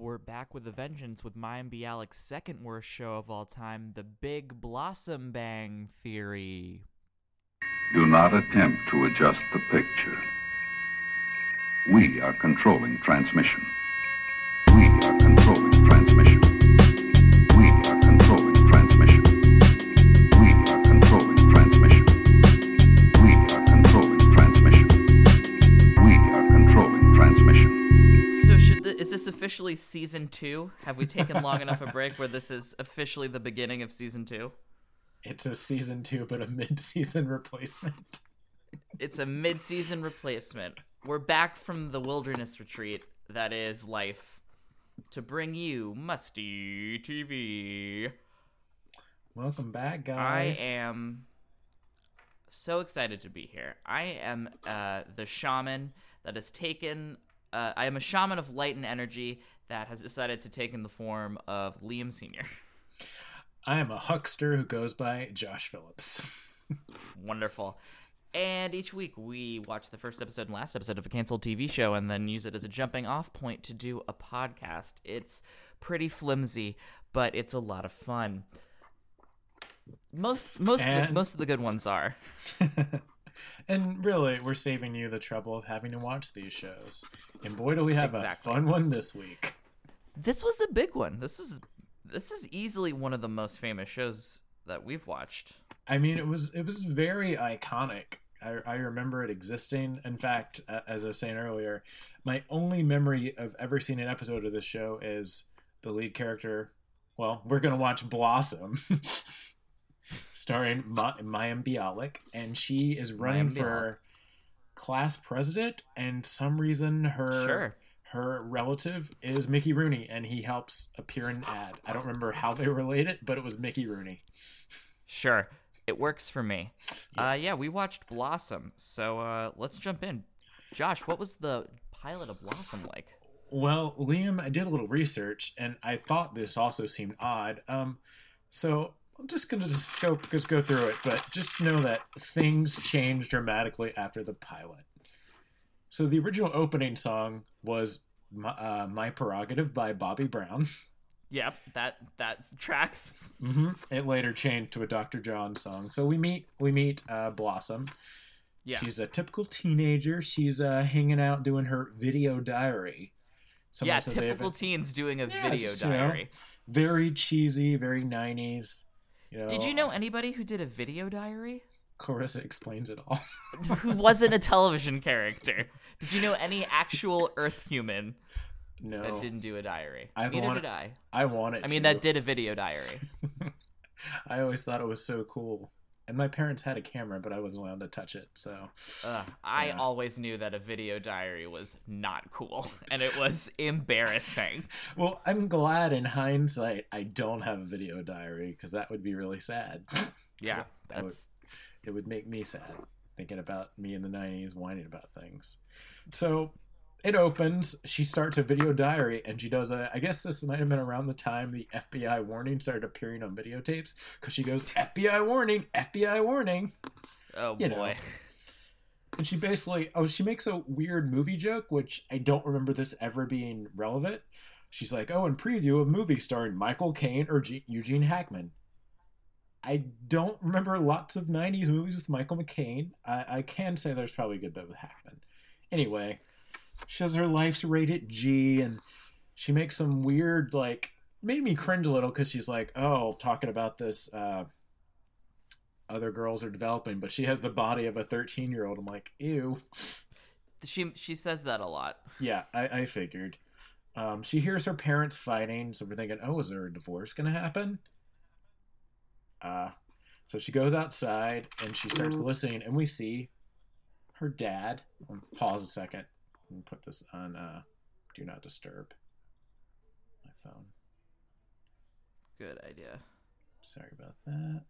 We're back with a vengeance with Mayim Bialik's second worst show of all time, The Big Blossom Bang Theory. Do not attempt to adjust the picture. We are controlling transmission. We are controlling transmission. Is this officially season two? Have we taken long enough a break where this is officially the beginning of season two? It's a season two, but a mid-season replacement. It's a mid season replacement. We're back from the wilderness retreat that is life to bring you Musty TV. Welcome back, guys. I am so excited to be here. I am uh, the shaman that has taken. Uh, I am a shaman of light and energy that has decided to take in the form of Liam Senior. I am a huckster who goes by Josh Phillips. Wonderful. And each week we watch the first episode and last episode of a canceled TV show and then use it as a jumping off point to do a podcast. It's pretty flimsy, but it's a lot of fun. Most most And- most of the good ones are. and really, we're saving you the trouble of having to watch these shows. And boy, do we have Exactly. a fun one this week. This was a big one. This is this is easily one of the most famous shows that we've watched. I mean, it was it was very iconic. I, I remember it existing. In fact, uh, as I was saying earlier, my only memory of ever seeing an episode of this show is the lead character. Well, we're gonna watch Blossom, starring Ma- Mayim Bialik, and she is running Mayim for class president, and some reason her Sure. her relative is Mickey Rooney, and he helps appear in an ad. I don't remember how they relate it, but it was Mickey Rooney. Sure. It works for me. Uh yeah, we watched Blossom. So uh let's jump in. Josh, what was the pilot of Blossom like? Well, Liam, I did a little research, and I thought this also seemed odd. Um, so I'm just gonna just go just go through it, but just know that things changed dramatically after the pilot. So the original opening song was "My, uh, My Prerogative" by Bobby Brown. Yep, that that tracks. hmm It later changed to a Dr. John song. So we meet we meet uh, Blossom. Yeah. She's a typical teenager. She's uh, hanging out doing her video diary. Someone yeah, said they have typical teens doing a Yeah, video just, you know, diary. very cheesy, very nineties. You know, Did you know anybody who did a video diary? Clarissa explains it all. who wasn't a television character? Did you know any actual Earth human no, that didn't do a diary? I Neither did I. I want it. I mean, to. that did a video diary. I always thought it was so cool, and my parents had a camera, but I wasn't allowed to touch it. So Ugh, I Yeah. always knew that a video diary was not cool, and it was embarrassing. Well, I'm glad in hindsight I don't have a video diary because that would be really sad. Yeah, That would- that's It would make me sad thinking about me in the 90s whining about things. So it opens. She starts a video diary and she does a. I guess this might have been around the time the FBI warning started appearing on videotapes because she goes, FBI warning, FBI warning. oh you know. boy. And she basically, oh, she makes a weird movie joke, which I don't remember this ever being relevant. She's like, oh, in preview of movie starring Michael Caine or G- Eugene Hackman. I don't remember lots of 90s movies with Michael McCain. I, I can say there's probably a good bit with Hackman. Anyway, she has her life's rated at G, and she makes some weird, like, made me cringe a little because she's like, oh, talking about this, uh, other girls are developing, but she has the body of a 13 year old. I'm like, ew. She she says that a lot. Yeah, I, I figured. Um, she hears her parents fighting, so we're thinking, oh, is there a divorce going to happen? Uh, so she goes outside and she starts listening, and we see her dad. Pause a second and put this on uh, Do Not Disturb. My phone. Good idea. Sorry about that.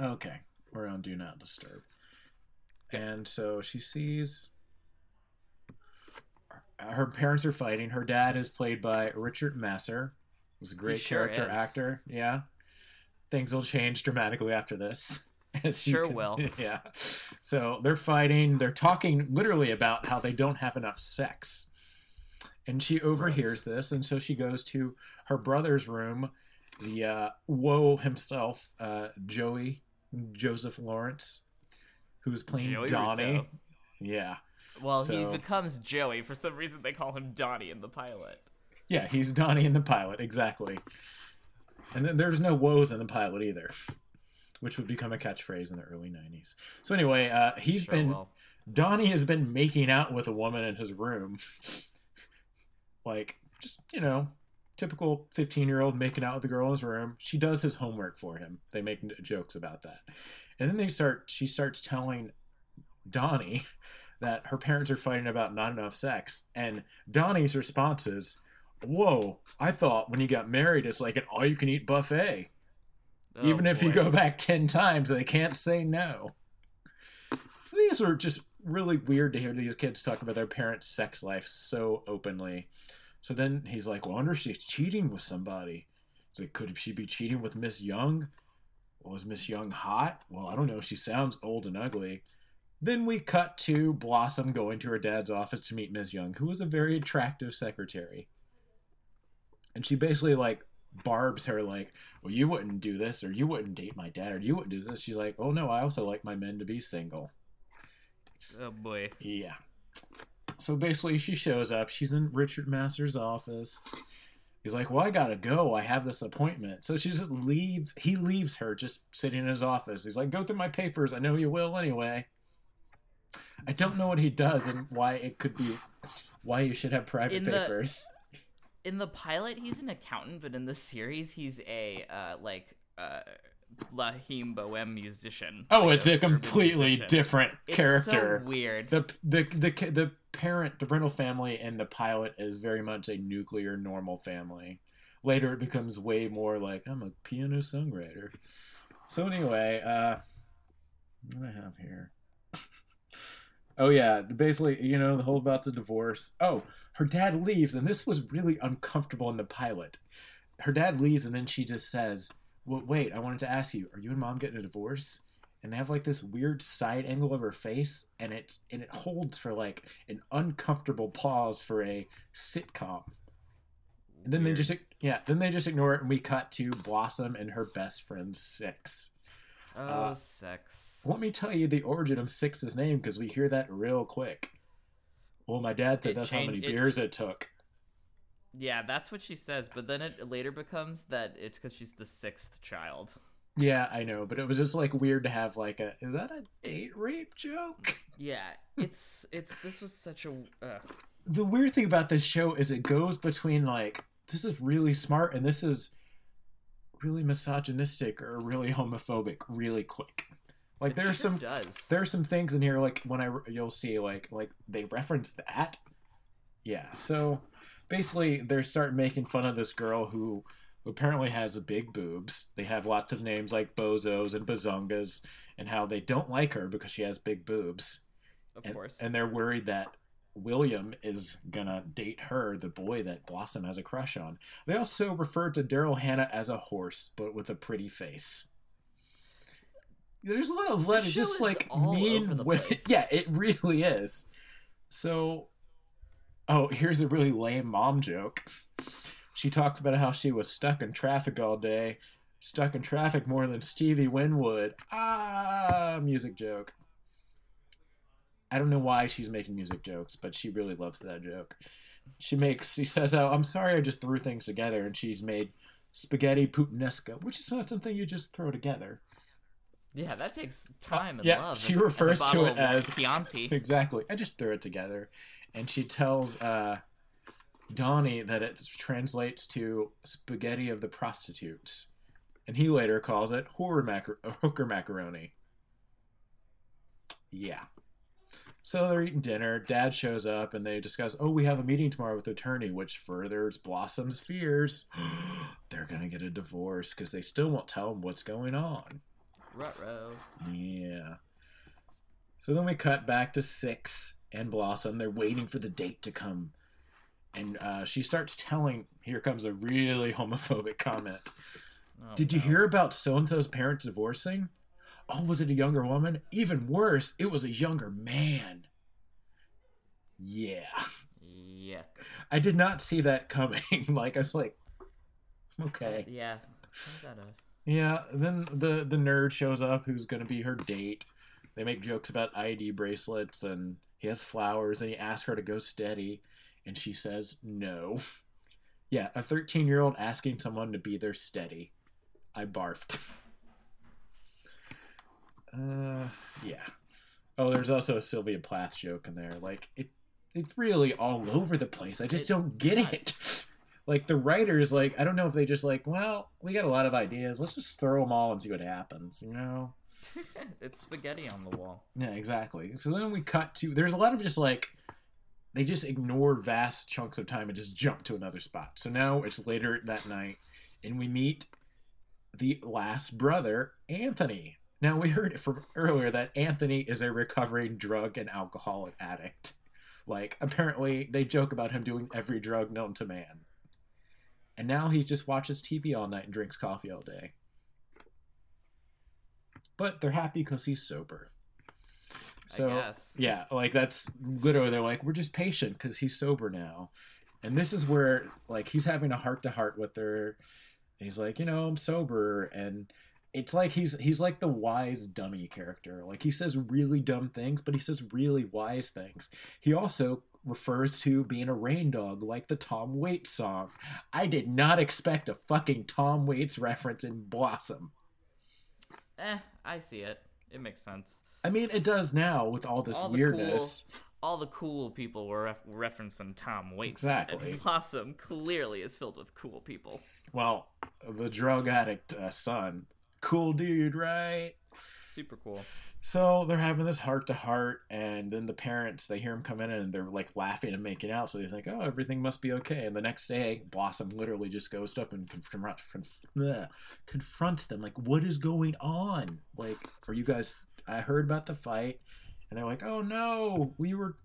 Okay, we're on Do Not Disturb. And so she sees her parents are fighting. Her dad is played by Richard Masur, who's a great sure character is. actor. Yeah. Things will change dramatically after this. Sure will. Yeah. So they're fighting. They're talking literally about how they don't have enough sex. and she overhears this, and so she goes to her brother's room. The uh, woe himself, uh, Joey Joseph Lawrence, who's playing Joey Donnie. Yeah, Well, So- he becomes Joey. For some reason, they call him Donnie in the pilot. yeah, he's Donnie in the pilot exactly. And then there's no woes in the pilot either, which would become a catchphrase in the early '90s. So anyway, uh, he's Sure been will. Donnie has been making out with a woman in his room. like, just, you know, typical 15 year old making out with a girl in his room. She does his homework for him. They make jokes about that. And then they start, she starts telling Donnie that her parents are fighting about not enough sex. And Donnie's response is, Whoa, I thought when you got married, it's like an all you can eat buffet. Oh, Even if you go back 10 times, they can't say no. So these are just really weird to hear these kids talk about their parents' sex life so openly. So then he's like, well, I wonder if she's cheating with somebody. He's like, could she be cheating with Miss Young? Was Miss Young hot? Well, I don't know. She sounds old and ugly. Then we cut to Blossom going to her dad's office to meet Miss Young, who was a very attractive secretary. And she basically like barbs her like, well, you wouldn't do this, or you wouldn't date my dad, or you wouldn't do this. She's like, oh no, I also like my men to be single. Oh boy. Yeah. So basically, she shows up. She's in Richard Masters' office. He's like, "Well, I gotta go. I have this appointment." So she just leaves. He leaves her just sitting in his office. He's like, "Go through my papers. I know you will anyway." I don't know what he does and why it could be, why you should have private In the- papers. In the pilot, he's an accountant, but in the series, he's a uh, like uh, Lahim Bohem musician. Oh, like it's a urban completely musician. different It's character. so weird. the the the the parent the parental family in the pilot is very much a nuclear normal family later it becomes way more like i'm a piano songwriter so anyway uh what do i have here oh yeah basically you know the whole about the divorce. Oh her dad leaves and this was really uncomfortable in the pilot. Her dad leaves and then she just says well, wait i wanted to ask you are you and mom getting a divorce? And they have like this weird side angle of her face and it's and it holds for like an uncomfortable pause for a sitcom. And then Weird. they just yeah then they just ignore it and we cut to blossom and her best friend six oh uh, sex. let me tell you the origin of six's name because we hear that real quick well my dad said It that's how many it- beers it took Yeah, that's what she says, but then it later becomes that it's because she's the sixth child. yeah i know but it was just like weird to have like a is that a date rape joke Yeah, it's it's this was such a uh, the weird thing about this show is it goes between like this is really smart and this is really misogynistic or really homophobic really quick. Like there's sure some does. there are some things in here like when i you'll see like like they reference that. Yeah so basically they're starting making fun of this girl who apparently has big boobs. They have lots of names like bozos and bazongas and how they don't like her because she has big boobs. Of and, course. and they're worried that William is gonna date her, the boy that Blossom has a crush on. They also refer to Daryl Hannah as a horse, but with a pretty face. There's a lot of let show just like mean women. Yeah, it really is. So, oh, here's a really lame mom joke. She talks about how she was stuck in traffic all day, stuck in traffic more than Stevie Winwood. Ah, music joke. I don't know why she's making music jokes, but she really loves that joke. She makes, she says, "Oh, I'm sorry, I just threw things together," and she's made spaghetti puttanesca, which is not something you just throw together. yeah, that takes time and yeah, love. she and- and refers to it as- Chianti. Exactly. I just threw it together, and she tells uh, Donnie that it translates to spaghetti of the prostitutes, and he later calls it horror macar- hooker macaroni. Yeah. So they're eating dinner. Dad shows up, and they discuss, "Oh, we have a meeting tomorrow with the attorney," which furthers Blossom's fears. they're gonna get a divorce because they still won't tell him what's going on. Ruh-roh. Yeah. So then we cut back to Six and Blossom. They're waiting for the date to come. And uh, she starts telling, here comes a really homophobic comment. Oh, Did you no. hear about so and so's parents divorcing? Oh, was it a younger woman? Even worse, it was a younger man. Yeah. Yeah. I did not see that coming. like I was like, okay. Yeah. A- Yeah, then the the nerd shows up who's gonna be her date. They make jokes about ID bracelets and he has flowers and he asks her to go steady and she says no. Yeah, a 13 year old asking someone to be their steady. I barfed. Uh, yeah. Oh, there's also a Sylvia Plath joke in there. Like it, it's really all over the place. I just It- don't get it. Like the writers, like I don't know if they just like, well, we got a lot of ideas. Let's just throw them all and see what happens. You know? it's spaghetti on the wall. Yeah, exactly. So then we cut to. There's a lot of just like they just ignore vast chunks of time and just jump to another spot. So now it's later that night, and we meet the last brother, Anthony. Now we heard from earlier that Anthony is a recovering drug and alcoholic addict. Like apparently they joke about him doing every drug known to man. And now he just watches TV all night and drinks coffee all day. But they're happy because he's sober. So yeah, like that's literally they're like, we're just patient because he's sober now, and this is where like he's having a heart to heart with her. And he's like, you know, I'm sober, and it's like he's he's like the wise dummy character. Like he says really dumb things, but he says really wise things. He also refers to being a rain dog, like the Tom Waits song. I did not expect a fucking Tom Waits reference in Blossom. Eh, I see it. It makes sense. I mean, it does now with all this All weirdness. All the cool people were ref- referencing Tom Waits. Exactly. And Blossom clearly is filled with cool people. Well, the drug addict uh, son, cool dude, right? Super cool. So they're having this heart to heart, and then the parents they hear him come in and they're like laughing and making out. So they think, oh, everything must be okay. And the next day, Blossom literally just goes up and confront, confronts them, like, what is going on? Like, are you guys? I heard about the fight, and they're like, oh no, we were,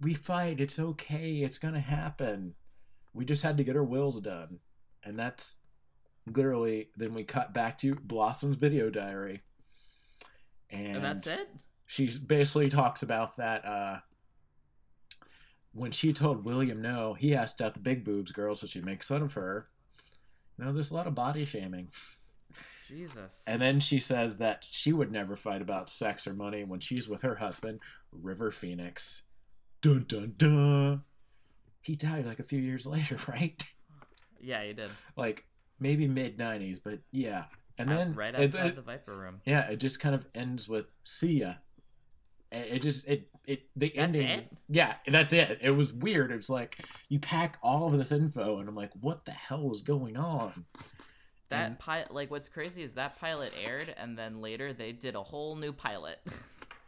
we fight. It's okay. It's gonna happen. We just had to get our wills done, and that's literally. Then we cut back to Blossom's video diary. And, And that's it? she basically talks about that uh when she told William no, he asked out the big boobs girl, so she makes fun of her. You know, there's a lot of body shaming. Jesus. And then she says that she would never fight about sex or money when she's with her husband, River Phoenix. Dun dun dun. He died like a few years later, right? yeah, he did. Like maybe mid nineties, but yeah. And then right outside it- the Viper Room. yeah, it just kind of ends with "see ya." It it just it it the That's ending. it? Yeah, that's it. It was weird. It was like you pack all of this info, and I'm like, what the hell is going on? That And- pilot, like, what's crazy is that pilot aired, and then later they did a whole new pilot.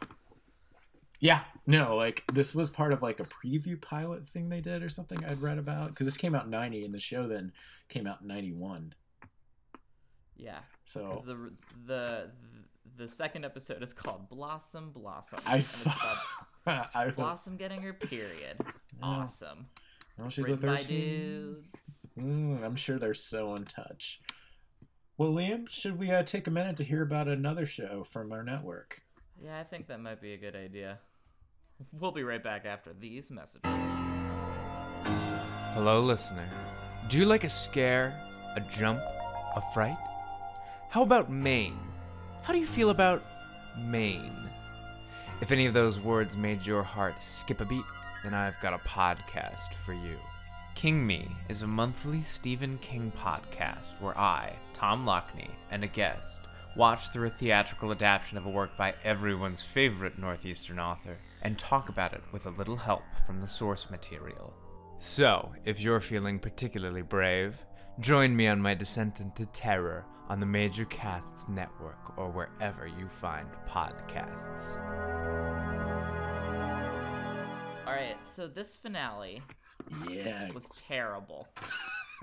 Yeah, no, like this was part of like a preview pilot thing they did or something I'd read about because this came out in '90 and the show then came out in '91. yeah, So because the the the second episode is called Blossom Blossom. I saw. I Blossom getting her period. Yeah. Awesome. well, she's a Written by 13. dudes. Mm, I'm sure they're so in touch. Well, Liam, should we uh, take a minute to hear about another show from our network? Yeah, I think that might be a good idea. We'll be right back after these messages. Hello, listener. Do you like a scare, a jump, a fright? How about Maine? How do you feel about Maine? If any of those words made your heart skip a beat, then I've got a podcast for you. King Me is a monthly Stephen King podcast where I, Tom Lockney, and a guest watch through a theatrical adaptation of a work by everyone's favorite Northeastern author and talk about it with a little help from the source material. So, if you're feeling particularly brave, join me on my descent into terror on the Major Casts Network or wherever you find podcasts. All right, so this finale Yeah. was terrible.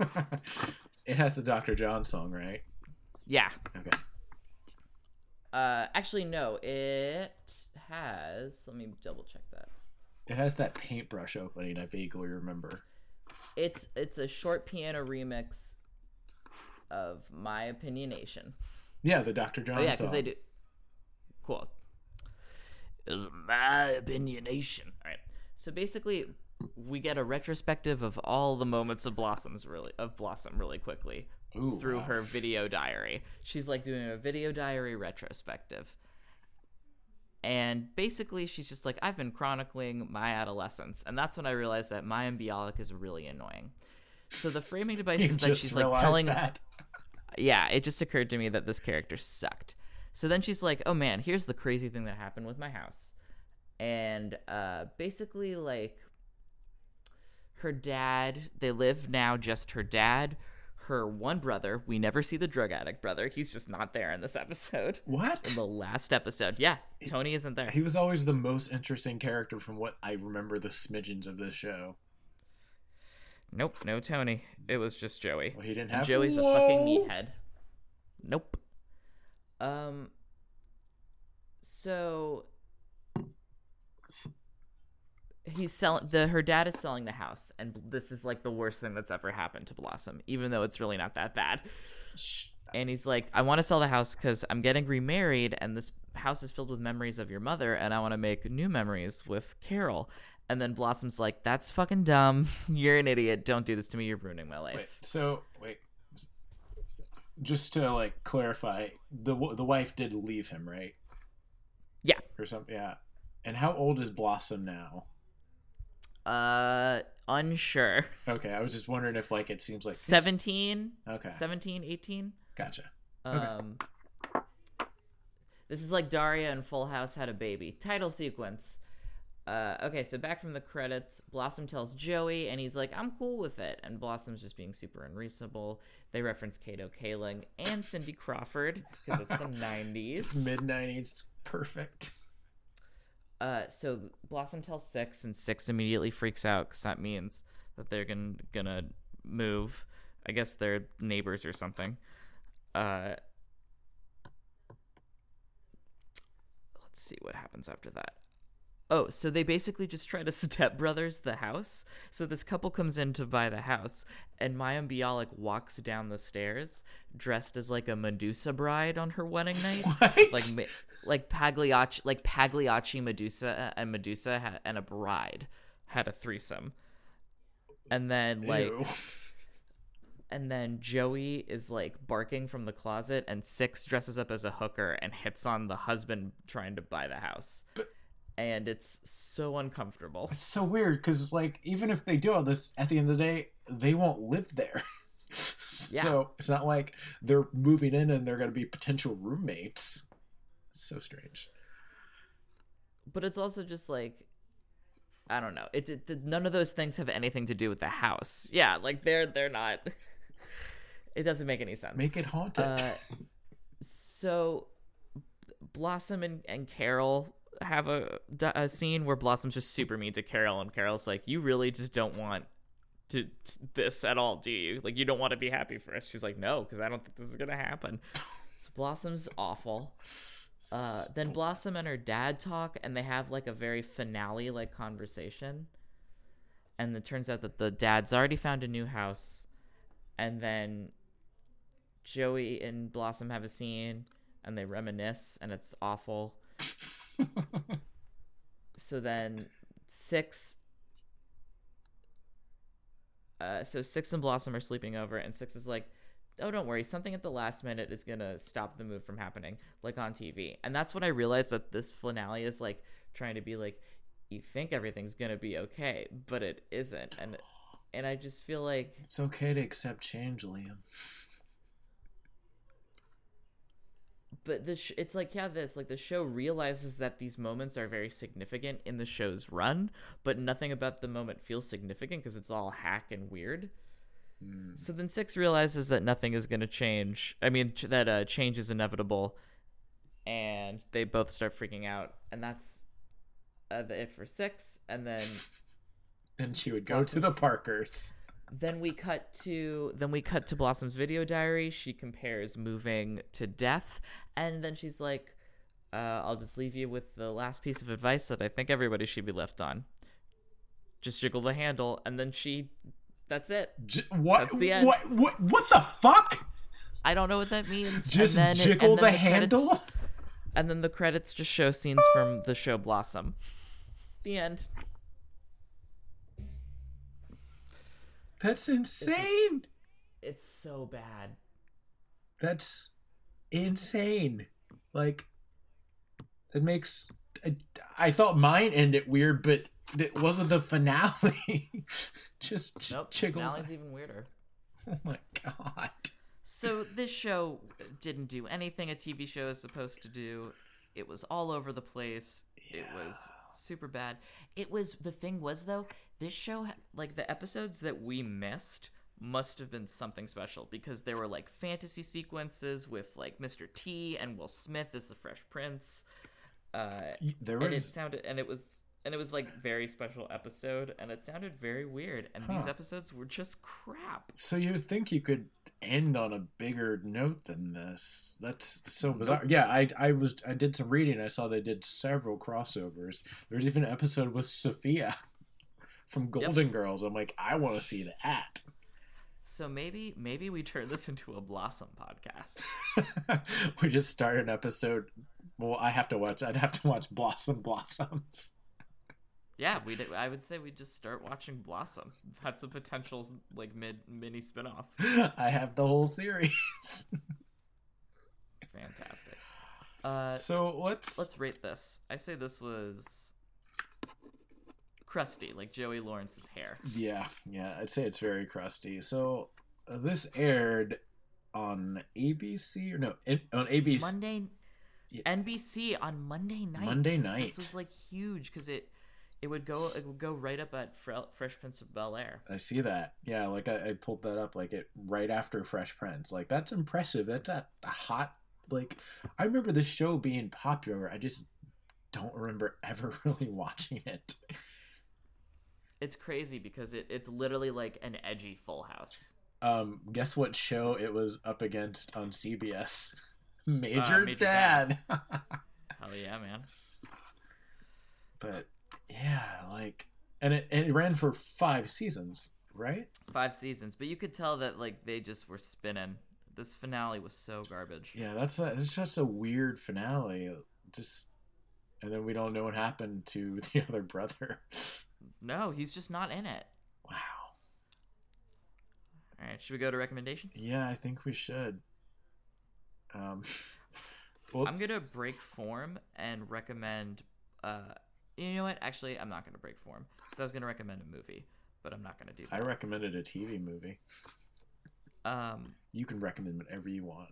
it has the Dr. John song, right? Yeah. Okay. Uh, actually, no. It has. Let me double check that. It has that paintbrush opening I vaguely remember. It's it's a short piano remix of My Opinionation. Yeah, the Dr. John Oh yeah, because they do. Cool. Is my opinionation. All right. So basically, we get a retrospective of all the moments of Blossoms really of Blossom really quickly Ooh, through wow. her video diary. She's like doing a video diary retrospective. And basically, she's just like, I've been chronicling my adolescence. And that's when I realized that Mayim Bialik is really annoying. So the framing device is that she's like telling. that. Yeah, it just occurred to me that this character sucked. So then she's like, oh man, here's the crazy thing that happened with my house. And uh, basically, like, her dad, they live now just her dad, her one brother. We never see the drug addict brother. He's just not there in this episode. What? In the last episode. Yeah, Tony isn't there. He was always the most interesting character from what I remember the smidgens of this show. Nope, no Tony. It was just Joey. Well, he didn't have Joey's a fucking meathead. Nope. Um. So he's selling the her dad is selling the house, and this is like the worst thing that's ever happened to Blossom, even though it's really not that bad. And he's like, I want to sell the house because I'm getting remarried, and this house is filled with memories of your mother, and I want to make new memories with Carol. And then Blossom's like, That's fucking dumb. You're an idiot. Don't do this to me. You're ruining my life. Wait, so wait, just to like clarify, the the wife did leave him, right? Yeah. Or something. Yeah. And how old is Blossom now? Uh, unsure. Okay, I was just wondering if like it seems like 17, okay, 17, 18. gotcha. Um, this is like Daria and Full House had a baby. Title sequence. Uh, okay, so back from the credits, Blossom tells Joey, and he's like, "I'm cool with it," and Blossom's just being super unreasonable. They reference Kato Kaelin and Cindy Crawford because it's the '90s. Mid nineties, perfect. Uh, so Blossom tells Six, and Six immediately freaks out because that means that they're gonna gonna move. I guess they're neighbors or something. Uh, let's see what happens after that. Oh, so they basically just try to stepbrothers the house. So this couple comes in to buy the house, and Maya Bialik walks down the stairs dressed as like a Medusa bride on her wedding night What? like like Pagliacci, like Pagliacci Medusa uh, and Medusa ha- and a bride had a threesome, and then like Ew. and then Joey is like barking from the closet, and Six dresses up as a hooker and hits on the husband trying to buy the house, But- and it's so uncomfortable. It's so weird because like even if they do all this, at the end of the day, they won't live there. Yeah. So it's not like they're moving in and they're going to be potential roommates. so strange. But it's also just like. I don't know. It, it none of those things have anything to do with the house. Yeah, like they're they're not. it doesn't make any sense. Make it haunted. Uh, so Blossom and, and Carol have a, a scene where Blossom's just super mean to Carol, and Carol's like, "You really just don't want to this at all, do you? Like, you don't want to be happy for us?" She's like, "No, because I don't think this is gonna happen." So Blossom's awful. Uh, then Blossom and her dad talk, and they have like a very finale like conversation. And it turns out that the dad's already found a new house, and then Joey and Blossom have a scene, and they reminisce, and it's awful. So then Six. Uh, so Six and Blossom are sleeping over, and Six is like, oh don't worry something at the last minute is gonna stop the move from happening like on tv and that's when i realized that this finale is like trying to be like you think everything's gonna be okay but it isn't and and i just feel like it's okay to accept change, Liam. But the sh- it's like yeah this like the show realizes that these moments are very significant in the show's run but nothing about the moment feels significant because it's all hack and weird Hmm. So then Six realizes that nothing is going to change. I mean, ch- that uh, change is inevitable, and they both start freaking out. And that's uh, the it for Six. And then Then she would go to the Parkers. Then we cut to then we cut to Blossom's video diary. She compares moving to death, and then she's like, uh, "I'll just leave you with the last piece of advice that I think everybody should be left on. Just jiggle the handle." And then she, that's it. J- what? That's the end. What? What? What the fuck? I don't know what that means. Just and then it- jiggle and the then credits- handle. And then the credits just show scenes from the show Blossom. The end. That's insane. It's so bad. That's insane. Like, it makes. I, I thought mine ended weird, but it wasn't the finale. Just Nope. chiggle. Finale's even weirder. Oh my god. So this show didn't do anything a TV show is supposed to do. It was all over the place. It was super bad. It was the thing was though, this show like the episodes that we missed must have been something special because there were like fantasy sequences with like Mr. T and Will Smith as the Fresh Prince. Uh There and it was. sounded and it was and it was like very special episode and it sounded very weird and these episodes were just crap. So you would think you could end on a bigger note than this. That's so bizarre. Yeah, I I was I did some reading. I saw they did several crossovers. There's even an episode with Sophia from Golden Girls. I'm like, I want to see that. So maybe maybe we turn this into a Blossom podcast. we just start an episode. Well, I have to watch. I'd have to watch Blossom Blossoms. Yeah, we I would say we just start watching Blossom. That's a potential like mid mini spinoff. I have the whole series. Fantastic. Uh, so let's let's rate this. I say this was crusty, like Joey Lawrence's hair. Yeah, yeah, I'd say it's very crusty. So uh, this aired on ABC or no, in, on ABC. Monday, Yeah. NBC on Monday night. Monday night. This was like huge because it it would go it would go right up at Fre- Fresh Prince of Bel Air. I see that. Yeah, like I, I pulled that up, like it right after Fresh Prince. Like that's impressive. That's a, a hot. Like I remember the show being popular. I just don't remember ever really watching it. It's crazy because it, it's literally like an edgy Full House. Um, guess what show it was up against on CBS? Major, Uh, Major Dad. Hell yeah, man. but yeah, like, and it, and it ran for five seasons, right? Five seasons, but you could tell that like they just were spinning. This finale was so garbage. Yeah, that's a, it's just a weird finale. Just, and then we don't know what happened to the other brother. No, he's just not in it. Wow. All right, should we go to recommendations? Yeah, I think we should. Um, well, I'm gonna break form and recommend. Uh, you know what? Actually, I'm not gonna break form because I was gonna recommend a movie, but I'm not gonna do that. I recommended a TV movie. um, You can recommend whatever you want.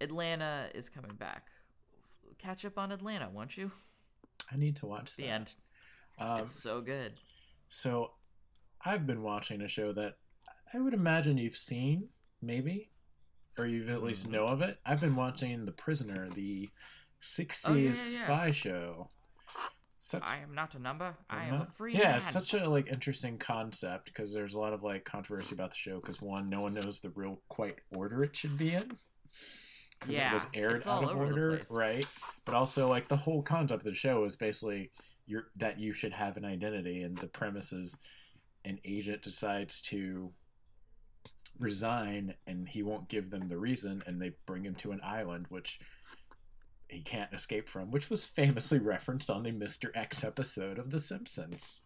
Atlanta is coming back. Catch up on Atlanta, won't you? I need to watch The that. end. Um, it's so good. So, I've been watching a show that I would imagine you've seen, maybe, or you've at least Mhm. know of it. I've been watching The Prisoner, the '60s Oh, yeah, yeah, yeah. spy show. Such, I am not a number. I am Uh-huh. a free yeah, man. such a like interesting concept because there's a lot of like controversy about the show because one, no one knows the real quite order it should be in. Yeah, it was aired out of order, right? But also like the whole concept of the show is basically you're that you should have an identity, and the premise is an agent decides to resign and he won't give them the reason and they bring him to an island which he can't escape from which was famously referenced on the Mr. X episode of The Simpsons.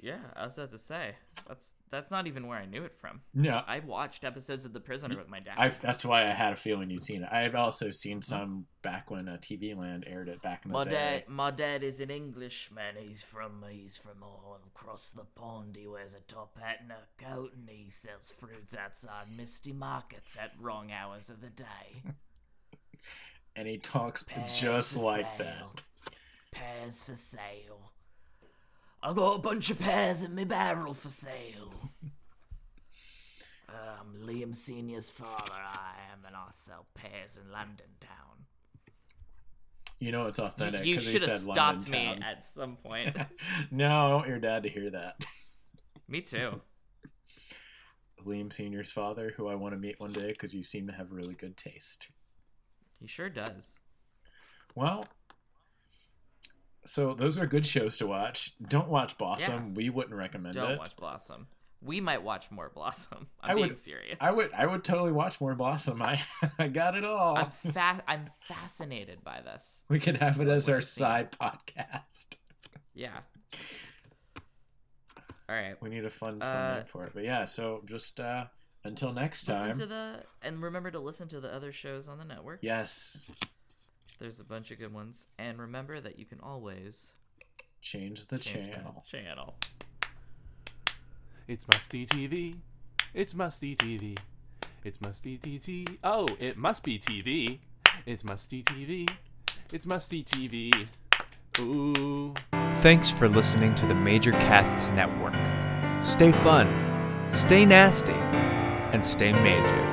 Yeah, I was about to say that's that's not even where I knew it from. No, I watched episodes of The Prisoner with my dad. I that's why I had a feeling you'd seen it. I've also seen some back when uh, TV Land aired it back in the my day. dad, my dad is an Englishman. He's from he's from all across the pond. He wears a top hat and a coat, and he sells fruits outside misty markets at wrong hours of the day. and he talks Pears just like sale. that. Pears for sale. I got a bunch of pears in my barrel for sale. I'm Liam Senior's father. I am, and I sell pears in London town. You know it's authentic. you he should have stopped London me Town. at some point. no, I want your dad to hear that. me too. Liam Senior's father, who I want to meet one day because you seem to have really good taste. He sure does. Well, so those are good shows to watch. Don't watch Blossom. We wouldn't recommend it. Don't watch Blossom. We might watch more Blossom. I'm I would- serious. I would. I would totally watch more Blossom. I, I got it all. I'm fa- I'm fascinated by this. we can have it as our side podcast. Yeah. All right. We need a fun, fun Uh, name for it. But yeah, so just uh until next Listen time. to the and remember to listen to the other shows on the network. Yes. There's a bunch of good ones. And remember that you can always Change the change that channel. channel. It's Musty TV. It's Musty TV. It's Musty TV. Oh, it must be TV. It's Musty TV. It's Musty TV. Ooh. Thanks for listening to the Major Casts Network. Stay fun, stay nasty, and stay major.